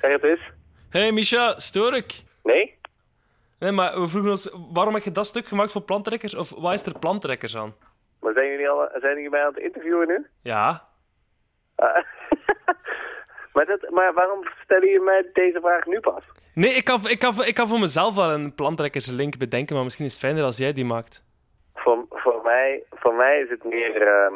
Zeg het eens. Hey Misha, stoor ik? Nee? Nee, maar we vroegen ons, waarom heb je dat stuk gemaakt voor plantrekkers? Of wat is er plantrekkers aan? Maar zijn jullie, al, zijn jullie mij aan het interviewen nu? Ja. Ah. maar, dat, maar waarom stellen jullie mij deze vraag nu pas? Nee, ik kan, ik, kan, ik kan voor mezelf wel een plantrekkerslink bedenken, maar misschien is het fijner als jij die maakt. Voor, voor, mij, voor mij is het meer... ehm,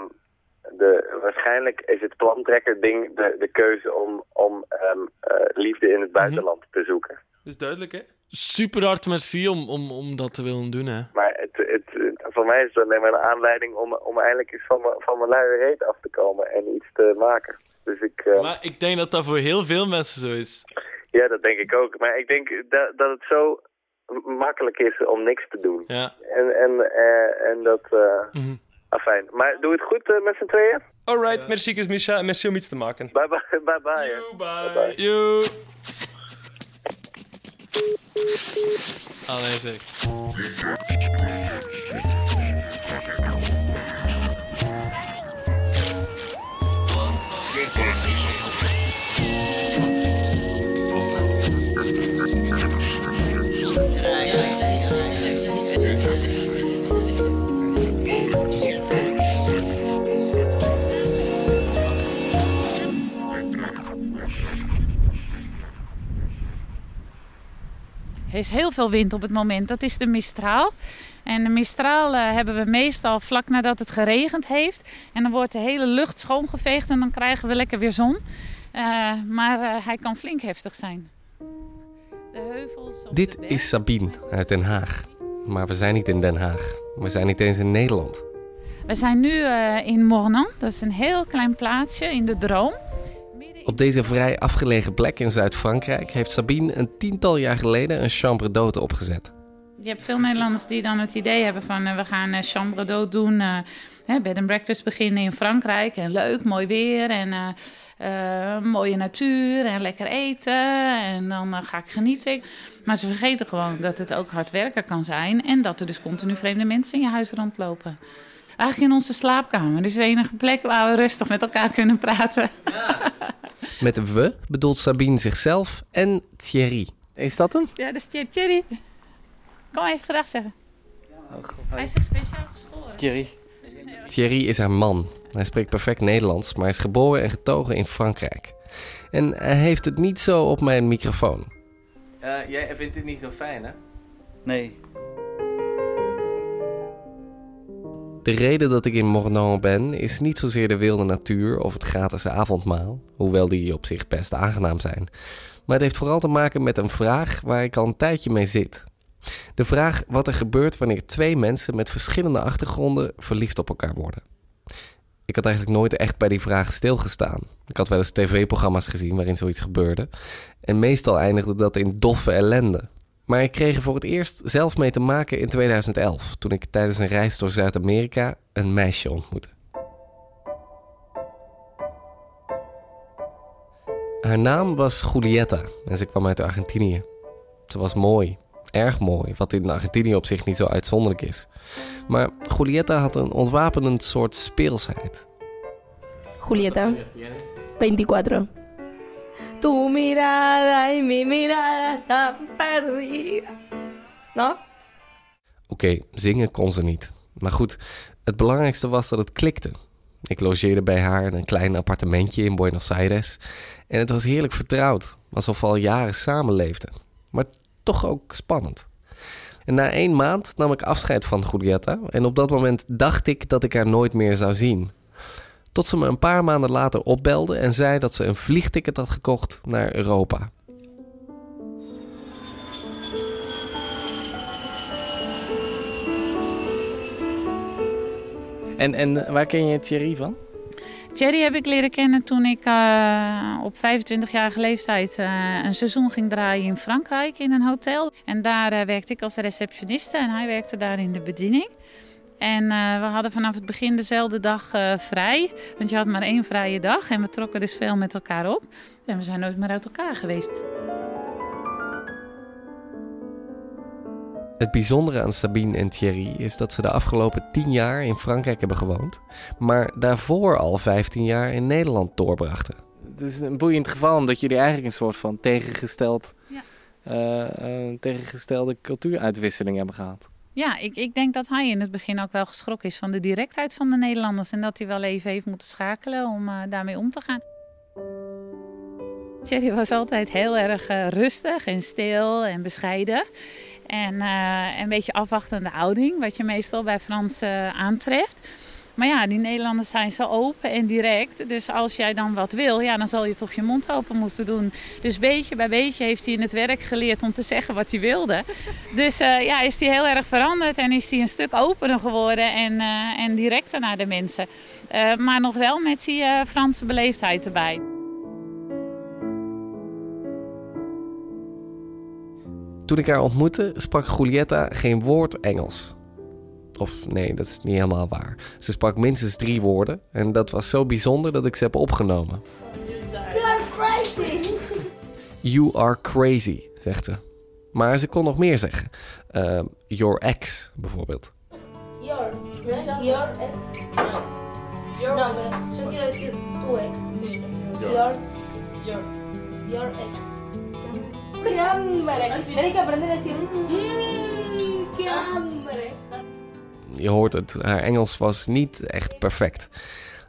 de, waarschijnlijk is het plantrekker ding de, de keuze om, om ehm, eh, liefde in het buitenland te zoeken. Dat is duidelijk, hè? Super hard merci om, om, om dat te willen doen, hè. Maar het, het, voor mij is het alleen maar een aanleiding om, om eindelijk eens van, mijn- van mijn luie reet af te komen en iets te maken. Dus ik, eh, Maar ik denk dat dat voor heel veel mensen zo is. ja, dat denk ik ook. Maar ik denk dat, dat het zo makkelijk is om niks te doen. Ja. En, en, eh, en dat... eh Mhm. Afijn. Maar doe het goed eh, met z'n tweeën? Alright, merci kus Misha en merci om iets te maken. Bye bye. Bye bye. hè. bye. bye. Yo. Allee zeg. Is heel veel wind op het moment. Dat is de Mistral. En de Mistral eh, hebben we meestal vlak nadat het geregend heeft. En dan wordt de hele lucht schoongeveegd en dan krijgen we lekker weer zon. Eh, maar eh, hij kan flink heftig zijn. De heuvels Dit de is Sabine uit Den Haag. Maar we zijn niet in Den Haag. We zijn niet eens in Nederland. We zijn nu in Mornan. Dat is een heel klein plaatsje in de Droom. Op deze vrij afgelegen plek in Zuid-Frankrijk heeft Sabine een tiental jaar geleden een chambre d'hôte opgezet. Je hebt veel Nederlanders die dan het idee hebben van eh, we gaan eh, chambre d'hôte doen, eh, hè, bed and breakfast beginnen in Frankrijk en leuk, mooi weer en mooie natuur en lekker eten en dan ga ik genieten. Maar ze vergeten gewoon dat het ook hard werken kan zijn en dat er dus continu vreemde mensen in je huis rondlopen. Eigenlijk in onze slaapkamer. Dit is de enige plek waar we rustig met elkaar kunnen praten. Met we bedoelt Sabine zichzelf en Thierry. Is dat hem? Ja, dat is Thierry. Kom even gedag zeggen. Hij is zich speciaal geschoren. Thierry. Thierry is haar man. Hij spreekt perfect Nederlands, maar is geboren en getogen in Frankrijk. En hij heeft het niet zo op mijn microfoon. jij vindt dit niet zo fijn, hè? Nee. De reden dat ik in Mornan ben is niet zozeer de wilde natuur of het gratis avondmaal, hoewel die op zich best aangenaam zijn. Maar het heeft vooral te maken met een vraag waar ik al een tijdje mee zit. De vraag wat er gebeurt wanneer twee mensen met verschillende achtergronden verliefd op elkaar worden. Ik had eigenlijk nooit echt bij die vraag stilgestaan. Ik had wel eens tv-programma's gezien waarin zoiets gebeurde. En meestal eindigde dat in doffe ellende. Maar ik kreeg er voor het eerst zelf mee te maken in 2011, toen ik tijdens een reis door Zuid-Amerika een meisje ontmoette. Haar naam was Julieta en ze kwam uit Argentinië. Ze was mooi, erg mooi, wat in Argentinië op zich niet zo uitzonderlijk is. Maar Julieta had een ontwapenend soort speelsheid. Julieta, 24. Tu mirada y mi mirada perdida. ¿No? Oké, zingen kon ze niet. Maar goed, het belangrijkste was dat het klikte. Ik logeerde bij haar in een klein appartementje in Buenos Aires. En het was heerlijk vertrouwd, alsof we al jaren samenleefden. Maar toch ook spannend. En na één maand nam ik afscheid van Julieta. En op dat moment dacht ik dat ik haar nooit meer zou zien. Tot ze me een paar maanden later opbelde en zei dat ze een vliegticket had gekocht naar Europa. En, en waar ken je Thierry van? Thierry heb ik leren kennen toen ik eh, op 25-jarige leeftijd eh, een seizoen ging draaien in Frankrijk in een hotel. En daar eh, werkte ik als receptioniste en hij werkte daar in de bediening. En eh, we hadden vanaf het begin dezelfde dag eh, vrij, want je had maar één vrije dag en we trokken dus veel met elkaar op. En we zijn nooit meer uit elkaar geweest. Het bijzondere aan Sabine en Thierry is dat ze de afgelopen 10 jaar in Frankrijk hebben gewoond, maar daarvoor al 15 jaar in Nederland doorbrachten. is een boeiend geval, omdat jullie eigenlijk een soort van tegengesteld, Ja. eh, eh, tegengestelde cultuuruitwisseling hebben gehad. Ja, ik, ik denk dat hij in het begin ook wel geschrokken is van de directheid van de Nederlanders. En dat hij wel even heeft moeten schakelen om eh, daarmee om te gaan. Thierry was altijd heel erg eh, rustig en stil en bescheiden. En eh, een beetje afwachtende houding, wat je meestal bij Frans aantreft. Maar ja, die Nederlanders zijn zo open en direct. Dus als jij dan wat wil, ja, dan zal je toch je mond open moeten doen. Dus beetje bij beetje heeft hij in het werk geleerd om te zeggen wat hij wilde. Dus eh, ja, is hij heel erg veranderd en is hij een stuk opener geworden en, eh, en directer naar de mensen. Eh, maar nog wel met die Franse beleefdheid erbij. Toen ik haar ontmoette, sprak Julietta geen woord Engels. Of nee, dat is niet helemaal waar. Ze sprak minstens drie woorden en dat was zo bijzonder dat ik ze heb opgenomen. You are crazy. You are crazy, zegt ze. Maar ze kon nog meer zeggen. Eh, your ex, bijvoorbeeld. Your, ¿no? Your ex. No, pero yo quiero decir tu ex. Yours. Your ex. ¡Qué hambre! Tienes que aprender a decir mmm, qué hambre. Je hoort het, haar Engels was niet echt perfect.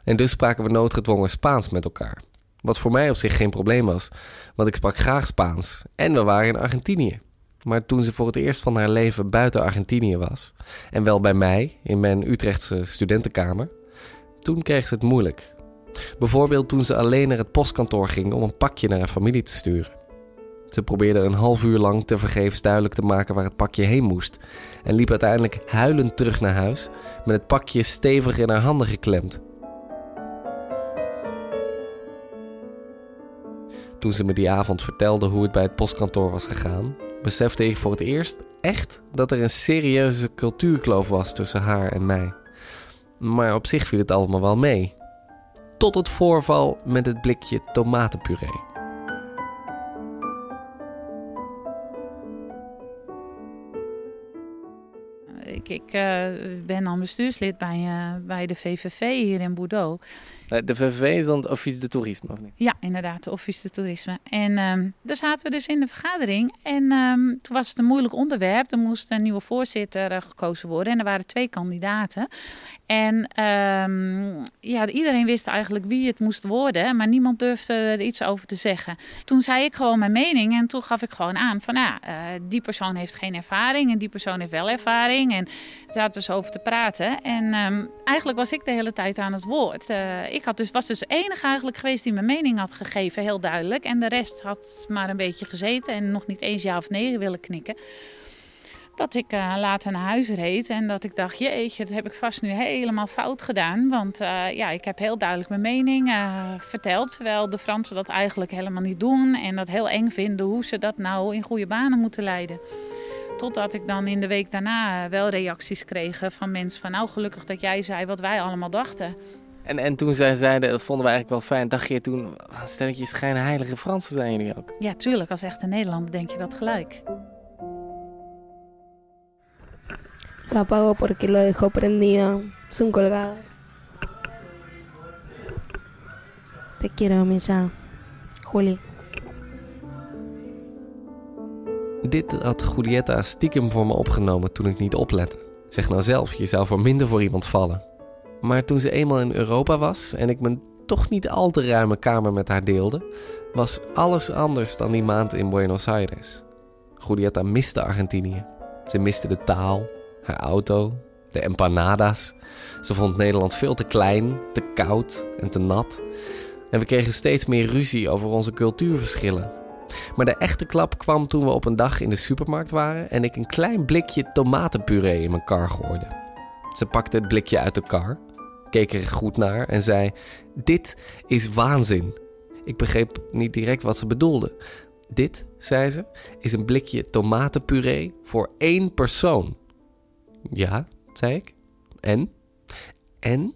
En dus spraken we noodgedwongen Spaans met elkaar. Wat voor mij op zich geen probleem was, want ik sprak graag Spaans en we waren in Argentinië. Maar toen ze voor het eerst van haar leven buiten Argentinië was, en wel bij mij in mijn Utrechtse studentenkamer, toen kreeg ze het moeilijk. Bijvoorbeeld toen ze alleen naar het postkantoor ging om een pakje naar haar familie te sturen. Ze probeerde een half uur lang tevergeefs duidelijk te maken waar het pakje heen moest. En liep uiteindelijk huilend terug naar huis met het pakje stevig in haar handen geklemd. Toen ze me die avond vertelde hoe het bij het postkantoor was gegaan, besefte ik voor het eerst echt dat er een serieuze cultuurkloof was tussen haar en mij. Maar op zich viel het allemaal wel mee. Tot het voorval met het blikje tomatenpuree. Ik, ik eh, ben dan bestuurslid bij, eh, bij de VVV hier in Bordeaux. Eh, De VVV is dan het Office de Toerisme, of niet? Ja, inderdaad, de Office de Toerisme. En ehm, daar zaten we dus in de vergadering. En ehm, toen was het een moeilijk onderwerp. Er moest een nieuwe voorzitter gekozen worden. En er waren twee kandidaten. En ehm, ja, iedereen wist eigenlijk wie het moest worden. Maar niemand durfde er iets over te zeggen. Toen zei ik gewoon mijn mening. En toen gaf ik gewoon aan van ja, eh, die persoon heeft geen ervaring. En die persoon heeft wel ervaring. En zaten dus over te praten. En ehm, eigenlijk was ik de hele tijd aan het woord. Eh, ik had dus, was dus de enige eigenlijk geweest die mijn mening had gegeven, heel duidelijk. En de rest had maar een beetje gezeten en nog niet eens ja of nee willen knikken. Dat ik eh, later naar huis reed en dat ik dacht, jeetje, dat heb ik vast nu helemaal fout gedaan. Want eh, ja, ik heb heel duidelijk mijn mening verteld. Terwijl de Fransen dat eigenlijk helemaal niet doen. En dat heel eng vinden hoe ze dat nou in goede banen moeten leiden. Totdat ik dan in de week daarna eh, wel reacties kreeg van mensen van... nou, gelukkig dat jij zei wat wij allemaal dachten. En, en toen zij zeiden, dat vonden we eigenlijk wel fijn, dacht je toen, "Ah, stelletjes schijnheilige Fransen zijn jullie ook. Ja, tuurlijk, als echte Nederlander denk je dat gelijk. Lo apago porque lo dejó prendido. Es un colgado. Te quiero, Misa. Juli. Dit had Julietta stiekem voor me opgenomen toen ik niet oplette. Zeg nou zelf, je zou voor minder voor iemand vallen. Maar toen ze eenmaal in Europa was en ik mijn toch niet al te ruime kamer met haar deelde, was alles anders dan die maand in Buenos Aires. Julietta miste Argentinië. Ze miste de taal, haar auto, de empanadas. Ze vond Nederland veel te klein, te koud en te nat. En we kregen steeds meer ruzie over onze cultuurverschillen. Maar de echte klap kwam toen we op een dag in de supermarkt waren en ik een klein blikje tomatenpuree in mijn kar gooide. Ze pakte het blikje uit de kar, keek er goed naar en zei: Dit is waanzin. Ik begreep niet direct wat ze bedoelde. Dit, zei ze, is een blikje tomatenpuree voor één persoon. Ja, zei ik. En? En?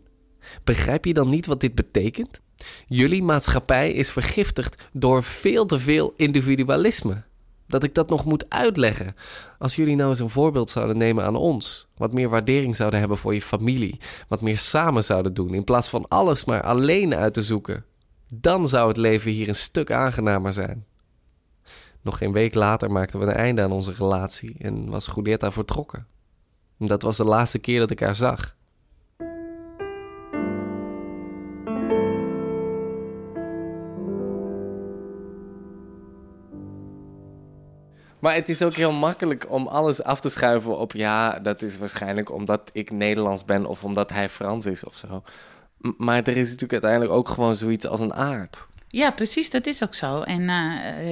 Begrijp je dan niet wat dit betekent? Jullie maatschappij is vergiftigd door veel te veel individualisme. Dat ik dat nog moet uitleggen. Als jullie nou eens een voorbeeld zouden nemen aan ons. Wat meer waardering zouden hebben voor je familie. Wat meer samen zouden doen. In plaats van alles maar alleen uit te zoeken. Dan zou het leven hier een stuk aangenamer zijn. Nog geen week later maakten we een einde aan onze relatie en was Julieta vertrokken. Dat was de laatste keer dat ik haar zag. Maar het is ook heel makkelijk om alles af te schuiven op ja, dat is waarschijnlijk omdat ik Nederlands ben of omdat hij Frans is of zo. Maar er is natuurlijk uiteindelijk ook gewoon zoiets als een aard. Ja, precies, dat is ook zo. En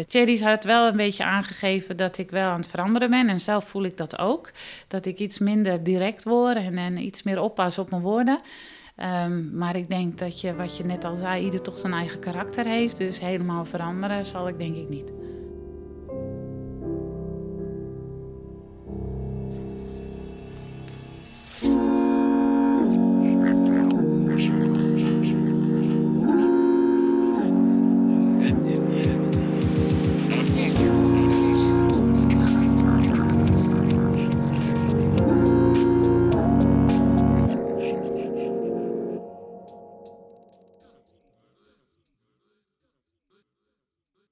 Thierry had wel een beetje aangegeven dat ik wel aan het veranderen ben. En zelf voel ik dat ook. Dat ik iets minder direct word en, en iets meer oppas op mijn woorden. Ehm, maar ik denk dat je, wat je net al zei, ieder toch zijn eigen karakter heeft. Dus helemaal veranderen zal ik denk ik niet.